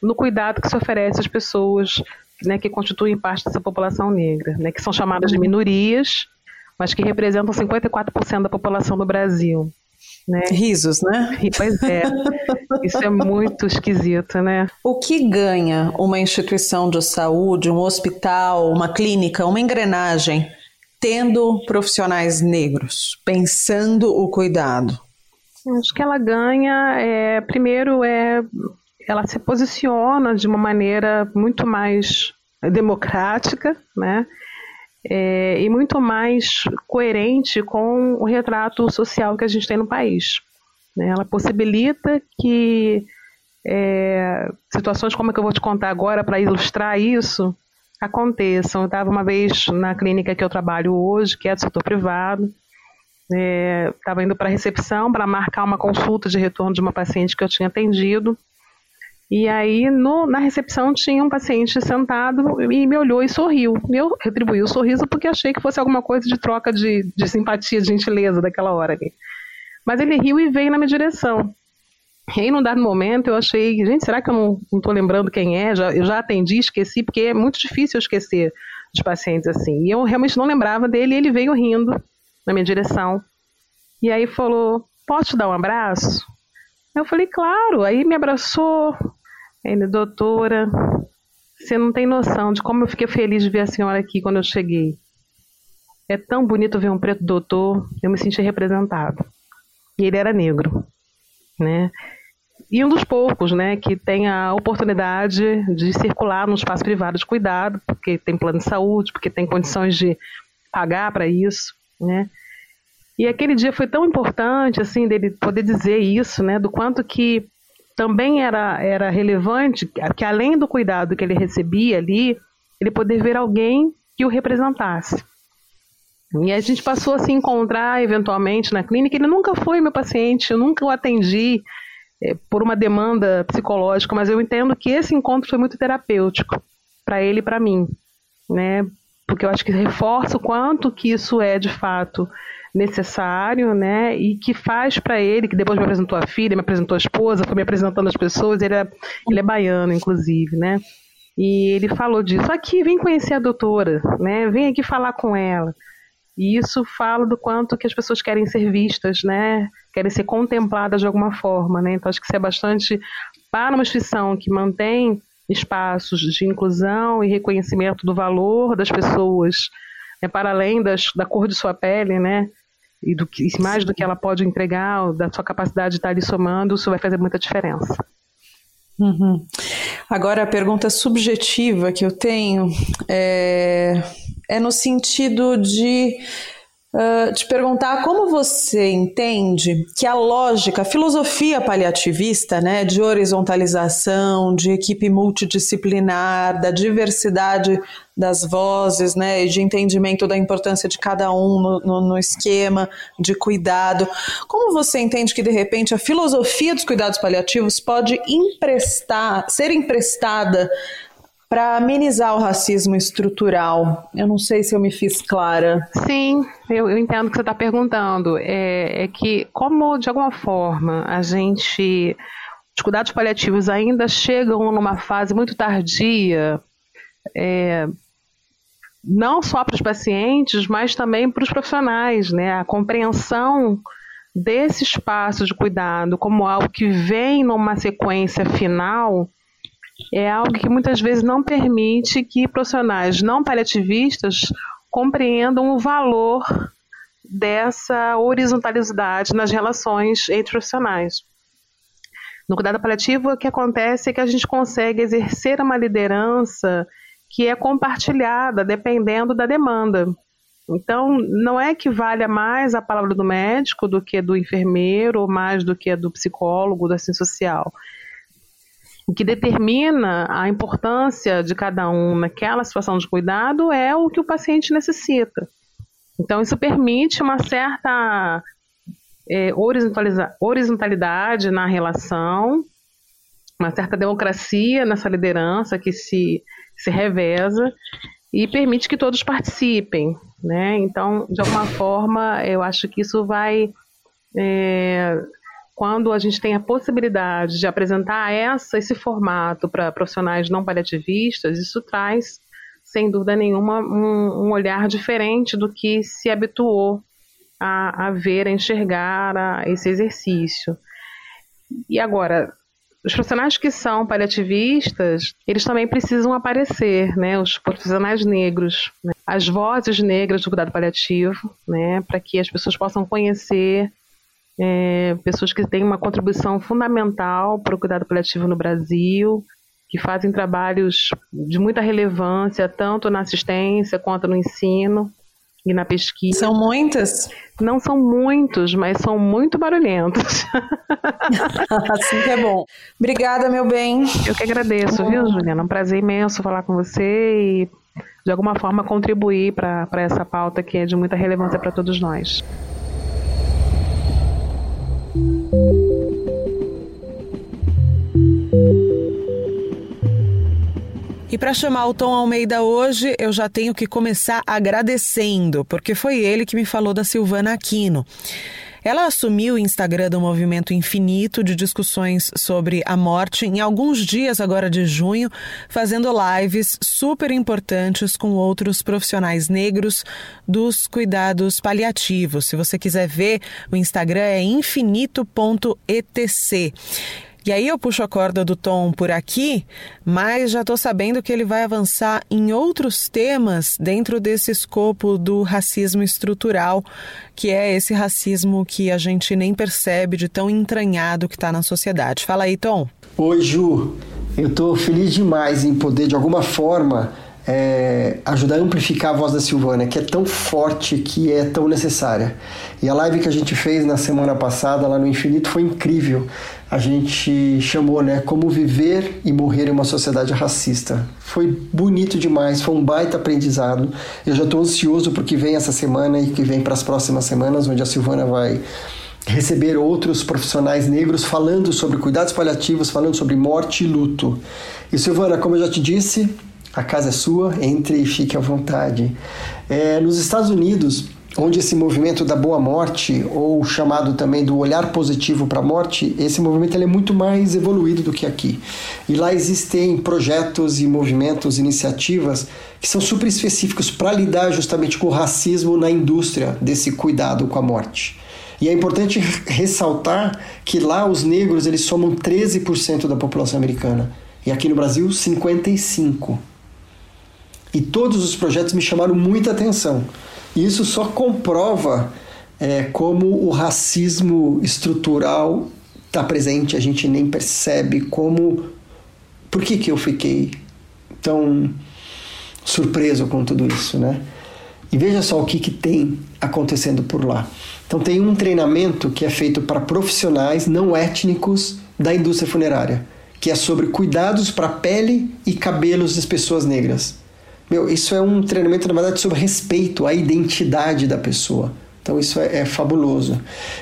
no cuidado que se oferece às pessoas né, que constituem parte dessa população negra, né, que são chamadas de minorias, mas que representam 54% da população do Brasil. Né? Risos, né? Pois é. Isso é muito esquisito, né? O que ganha uma instituição de saúde, um hospital, uma clínica, uma engrenagem, tendo profissionais negros, pensando o cuidado? Acho que ela ganha, é, primeiro, é, ela se posiciona de uma maneira muito mais democrática, né? É, e muito mais coerente com o retrato social que a gente tem no país. Né? Ela possibilita que é, situações como a que eu vou te contar agora para ilustrar isso aconteçam. Eu estava uma vez na clínica que eu trabalho hoje, que é do setor privado, estava é, indo para a recepção para marcar uma consulta de retorno de uma paciente que eu tinha atendido. E aí, no, na recepção, tinha um paciente sentado e me olhou e sorriu. Eu retribuí o sorriso porque achei que fosse alguma coisa de troca de, de simpatia, de gentileza daquela hora ali. Mas ele riu e veio na minha direção. E aí, num dado momento, eu achei, gente, será que eu não, estou lembrando quem é? Já, eu já atendi, esqueci, porque é muito difícil esquecer de pacientes assim. E eu realmente não lembrava dele e ele veio rindo na minha direção. E aí falou: Posso te dar um abraço? Eu falei, claro. Aí me abraçou, ele, doutora, você não tem noção de como eu fiquei feliz de ver a senhora aqui quando eu cheguei. É tão bonito ver um preto doutor, eu me senti representado. E ele era negro, né? E um dos poucos, né, que tem a oportunidade de circular no espaço privado de cuidado, porque tem plano de saúde, porque tem condições de pagar para isso, né? E aquele dia foi tão importante, assim, dele poder dizer isso, né, do quanto que também era, era relevante que, além do cuidado que ele recebia ali, ele poder ver alguém que o representasse. E a gente passou a se encontrar eventualmente na clínica. Ele nunca foi meu paciente, eu nunca o atendi é, por uma demanda psicológica, mas eu entendo que esse encontro foi muito terapêutico para ele e para mim, né? Porque eu acho que reforça o quanto que isso é de fato necessário, né? E que faz para ele, que depois me apresentou a filha, me apresentou a esposa, foi me apresentando as pessoas, ele é, ele é baiano, inclusive, né? E ele falou disso. Aqui, vem conhecer a doutora, né? Vem aqui falar com ela. E isso fala do quanto que as pessoas querem ser vistas, né? Querem ser contempladas de alguma forma, né? Então acho que isso é bastante para uma instituição que mantém espaços de inclusão e reconhecimento do valor das pessoas, né, para além das, da cor de sua pele, né? E do que, mais do que ela pode entregar, da sua capacidade de estar ali somando, isso vai fazer muita diferença. Uhum. Agora, a pergunta subjetiva que eu tenho é, é no sentido de uh, te perguntar como você entende que a lógica, a filosofia paliativista, né, de horizontalização, de equipe multidisciplinar, da diversidade das vozes, né, e de entendimento da importância de cada um no, no, no esquema de cuidado. Como você entende que de repente a filosofia dos cuidados paliativos pode emprestar, ser emprestada para amenizar o racismo estrutural. Eu não sei se eu me fiz clara. Sim, eu, eu entendo o que você está perguntando. É, é, que, como de alguma forma a gente. Os cuidados paliativos ainda chegam numa fase muito tardia, é, não só para os pacientes, mas também para os profissionais, né? A compreensão desse espaço de cuidado como algo que vem numa sequência final é algo que muitas vezes não permite que profissionais não paliativistas compreendam o valor dessa horizontalidade nas relações entre profissionais. No cuidado paliativo, o que acontece é que a gente consegue exercer uma liderança que é compartilhada dependendo da demanda. Então, não é que valha mais a palavra do médico do que do enfermeiro, ou mais do que do psicólogo, da assistente social. O que determina a importância de cada um naquela situação de cuidado é o que o paciente necessita. Então, isso permite uma certa é, horizontalidade na relação, uma certa democracia nessa liderança que se, se reveza e permite que todos participem. Né? Então, de alguma forma, eu acho que isso vai é, quando a gente tem a possibilidade de apresentar essa, esse formato para profissionais não paliativistas, isso traz, sem dúvida nenhuma, um, um olhar diferente do que se habituou a, a ver, a enxergar a, esse exercício. E agora, os profissionais que são paliativistas, eles também precisam aparecer, né? Os profissionais negros, né? as vozes negras do cuidado paliativo, né? Para que as pessoas possam conhecer é, pessoas que têm uma contribuição fundamental para o cuidado paliativo no Brasil, que fazem trabalhos de muita relevância, tanto na assistência quanto no ensino e na pesquisa. São muitas? Não são muitos, mas são muito barulhentos. assim que é bom. Obrigada, meu bem. Eu que agradeço, viu, Juliana? É um prazer imenso falar com você e, de alguma forma, contribuir para essa pauta que é de muita relevância para todos nós. E para chamar o Tom Almeida hoje, eu já tenho que começar agradecendo, porque foi ele que me falou da Silvana Aquino. Ela assumiu o Instagram do Movimento Infinito de discussões sobre a morte em alguns dias agora de junho, fazendo lives super importantes com outros profissionais negros dos cuidados paliativos. Se você quiser ver, o Instagram é infinito.etc. E aí eu puxo a corda do Tom por aqui, mas já estou sabendo que ele vai avançar em outros temas dentro desse escopo do racismo estrutural, que é esse racismo que a gente nem percebe de tão entranhado que está na sociedade. Fala aí, Tom. Oi, Ju. Eu estou feliz demais em poder, de alguma forma, é, ajudar a amplificar a voz da Silvana, que é tão forte, que é tão necessária. E a live que a gente fez na semana passada lá no Infinito foi incrível. A gente chamou, né, como viver e morrer em uma sociedade racista. Foi bonito demais, foi um baita aprendizado. Eu já estou ansioso para o que vem essa semana e que vem para as próximas semanas, onde a Silvana vai receber outros profissionais negros falando sobre cuidados paliativos, falando sobre morte e luto. E Silvana, como eu já te disse, a casa é sua, entre e fique à vontade. É, nos Estados Unidos, onde esse movimento da boa morte, ou chamado também do olhar positivo para a morte, esse movimento ele é muito mais evoluído do que aqui. E lá existem projetos e movimentos, iniciativas que são super específicos para lidar justamente com o racismo na indústria desse cuidado com a morte. E é importante ressaltar que lá os negros eles somam 13% da população americana e aqui no Brasil 55. E todos os projetos me chamaram muita atenção. Isso só comprova é, como o racismo estrutural está presente, a gente nem percebe como. Por que, que eu fiquei tão surpreso com tudo isso, né? E veja só o que, que tem acontecendo por lá. Então, tem um treinamento que é feito para profissionais não étnicos da indústria funerária, que é sobre cuidados para pele e cabelos das pessoas negras. Meu, isso é um treinamento, na verdade, sobre respeito à identidade da pessoa. Então isso é, é, fabuloso.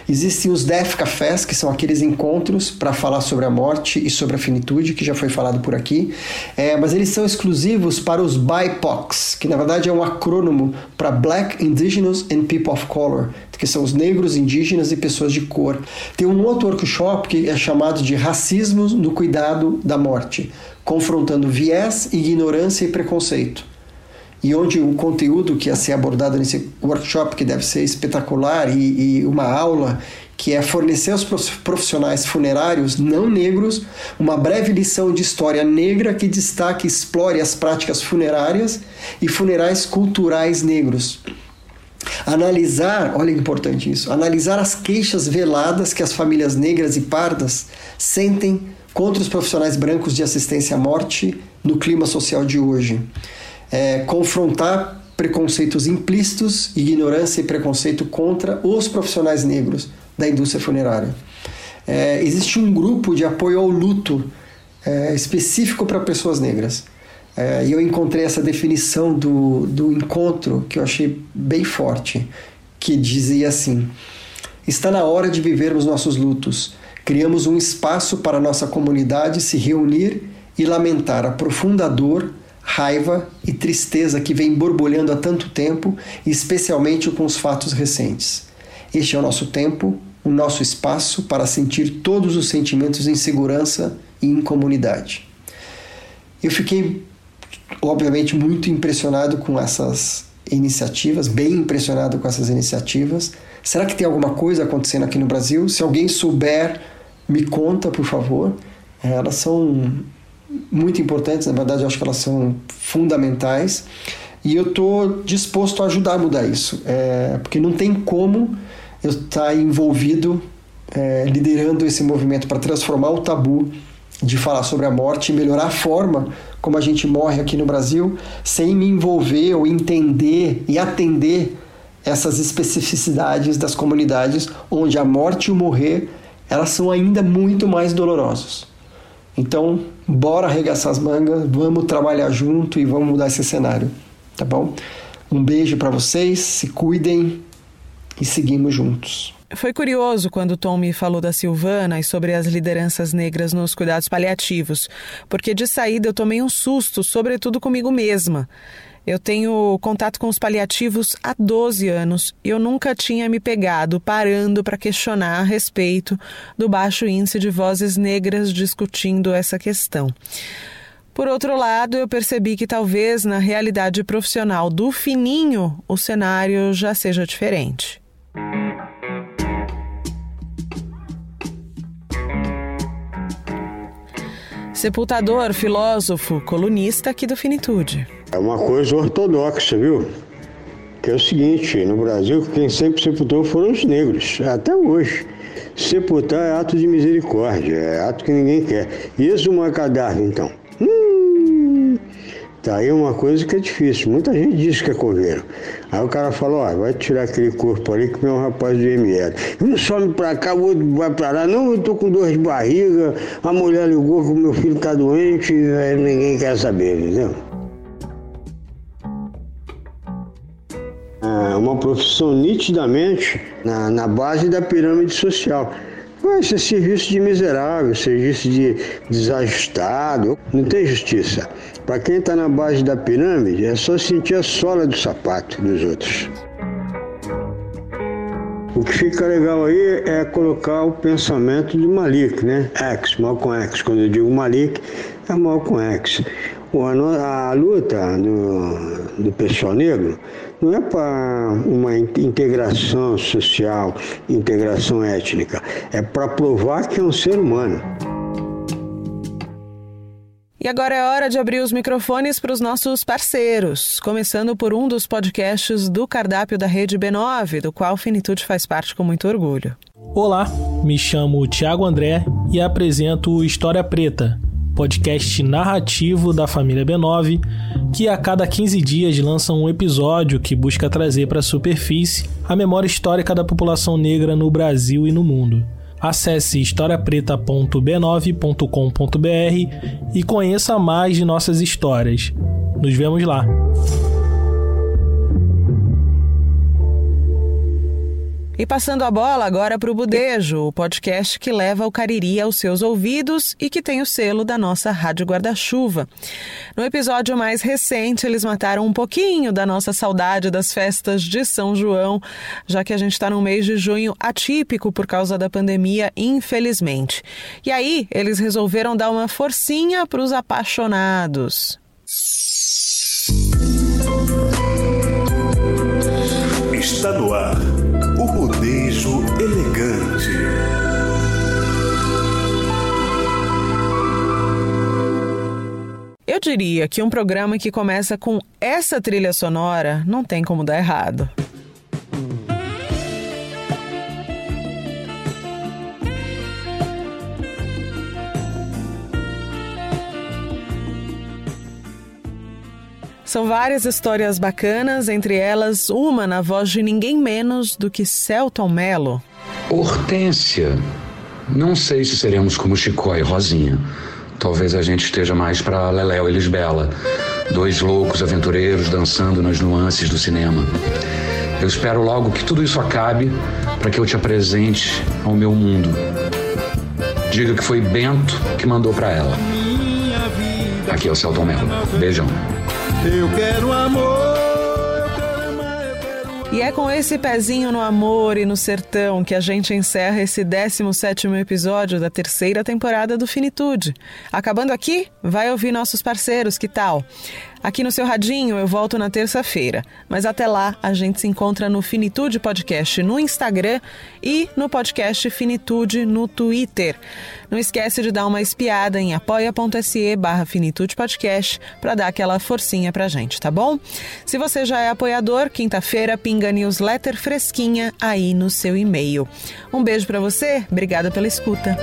Existem os Death Cafés, que são aqueles encontros para falar sobre a morte e sobre a finitude, que já foi falado por aqui, é, mas eles são exclusivos para os BIPOCs, que na verdade é um acrônimo para Black, Indigenous and People of Color, que são os negros, indígenas e pessoas de cor. Tem um outro workshop que é chamado de Racismo no Cuidado da Morte, confrontando viés, ignorância e preconceito e onde o conteúdo que ia ser abordado nesse workshop, que deve ser espetacular, e, e uma aula que é fornecer aos profissionais funerários não negros uma breve lição de história negra que destaque e explore as práticas funerárias e funerais culturais negros. Analisar, olha que importante isso, analisar as queixas veladas que as famílias negras e pardas sentem contra os profissionais brancos de assistência à morte no clima social de hoje é, confrontar preconceitos implícitos, ignorância e preconceito contra os profissionais negros da indústria funerária. É, existe um grupo de apoio ao luto é, específico para pessoas negras. É, e eu encontrei essa definição do, do encontro que eu achei bem forte, que dizia assim: Está na hora de vivermos nossos lutos. Criamos um espaço para nossa comunidade se reunir e lamentar a profunda dor raiva e tristeza que vem borbulhando há tanto tempo, especialmente com os fatos recentes. Este é o nosso tempo, o nosso espaço para sentir todos os sentimentos em segurança e em comunidade. Eu fiquei, obviamente, muito impressionado com essas iniciativas, bem impressionado com essas iniciativas. Será que tem alguma coisa acontecendo aqui no Brasil? Se alguém souber, me conta, por favor. Elas são muito importantes, na verdade eu acho que elas são fundamentais e eu estou disposto a ajudar a mudar isso, é, porque não tem como eu estar tá envolvido é, liderando esse movimento para transformar o tabu de falar sobre a morte e melhorar a forma como a gente morre aqui no Brasil sem me envolver ou entender e atender essas especificidades das comunidades onde a morte e o morrer elas são ainda muito mais dolorosos. Então, bora arregaçar as mangas, vamos trabalhar junto e vamos mudar esse cenário, tá bom? Um beijo para vocês, se cuidem e seguimos juntos. Foi curioso quando Tom me falou da Silvana e sobre as lideranças negras nos cuidados paliativos, porque de saída eu tomei um susto, sobretudo comigo mesma. Eu tenho contato com os paliativos há 12 anos e eu nunca tinha me pegado parando para questionar a respeito do baixo índice de vozes negras discutindo essa questão. Por outro lado, eu percebi que talvez na realidade profissional do fininho o cenário já seja diferente. Sepultador, filósofo, colunista aqui do Finitude. É uma coisa ortodoxa, viu? Que é o seguinte, no Brasil quem sempre sepultou foram os negros, até hoje. Sepultar é ato de misericórdia, é ato que ninguém quer. E exumar cadáver, então? Tá aí uma coisa que é difícil. Muita gente diz que é coveiro. Aí o cara fala, ó, vai tirar aquele corpo ali que é um rapaz do ML. Um some pra cá, o outro vai pra lá. Não, eu tô com dor de barriga, a mulher ligou que o meu filho tá doente, aí ninguém quer saber, entendeu? Uma profissão nitidamente na, na base da pirâmide social. Vai ser serviço de miserável, serviço de desajustado, não tem justiça. Para quem está na base da pirâmide, é só sentir a sola do sapato dos outros. O que fica legal aí é colocar o pensamento de Malik, né? X, Malcolm X. Quando eu digo Malik, é Malcolm X. A, a luta do, do pessoal negro não é para uma integração social, integração étnica, é para provar que é um ser humano. E agora é hora de abrir os microfones para os nossos parceiros, começando por um dos podcasts do cardápio da Rede B9, do qual Finitude faz parte com muito orgulho. Olá, me chamo Tiago André e apresento História Preta, podcast narrativo da família B9, que a cada 15 dias lança um episódio que busca trazer para a superfície a memória histórica da população negra no Brasil e no mundo. Acesse historiapreta.b9.com.br e conheça mais de nossas histórias. Nos vemos lá! E passando a bola agora para o Budejo, o podcast que leva o Cariri aos seus ouvidos e que tem o selo da nossa Rádio Guarda-Chuva. No episódio mais recente, eles mataram um pouquinho da nossa saudade das festas de São João, já que a gente está num mês de junho atípico por causa da pandemia, infelizmente. E aí, eles resolveram dar uma forcinha para os apaixonados. Está no ar Eu diria que um programa que começa com essa trilha sonora não tem como dar errado. São várias histórias bacanas, entre elas uma na voz de ninguém menos do que Celton Mello. Hortência. Não sei se seremos como Chicó e Rosinha. Talvez a gente esteja mais para Leléu e Lisbela. Dois loucos aventureiros dançando nas nuances do cinema. Eu espero logo que tudo isso acabe para que eu te apresente ao meu mundo. Diga que foi Bento que mandou para ela. Aqui é o Celton Mello. Beijão. Eu quero amor. E é com esse pezinho no amor e no sertão que a gente encerra esse 17 episódio da terceira temporada do Finitude. Acabando aqui, vai ouvir nossos parceiros, que tal? Aqui no seu radinho eu volto na terça-feira, mas até lá a gente se encontra no Finitude Podcast no Instagram e no podcast Finitude no Twitter. Não esquece de dar uma espiada em apoia.se barra Finitude Podcast para dar aquela forcinha pra gente, tá bom? Se você já é apoiador, quinta-feira pinga newsletter fresquinha aí no seu e-mail. Um beijo para você, obrigada pela escuta.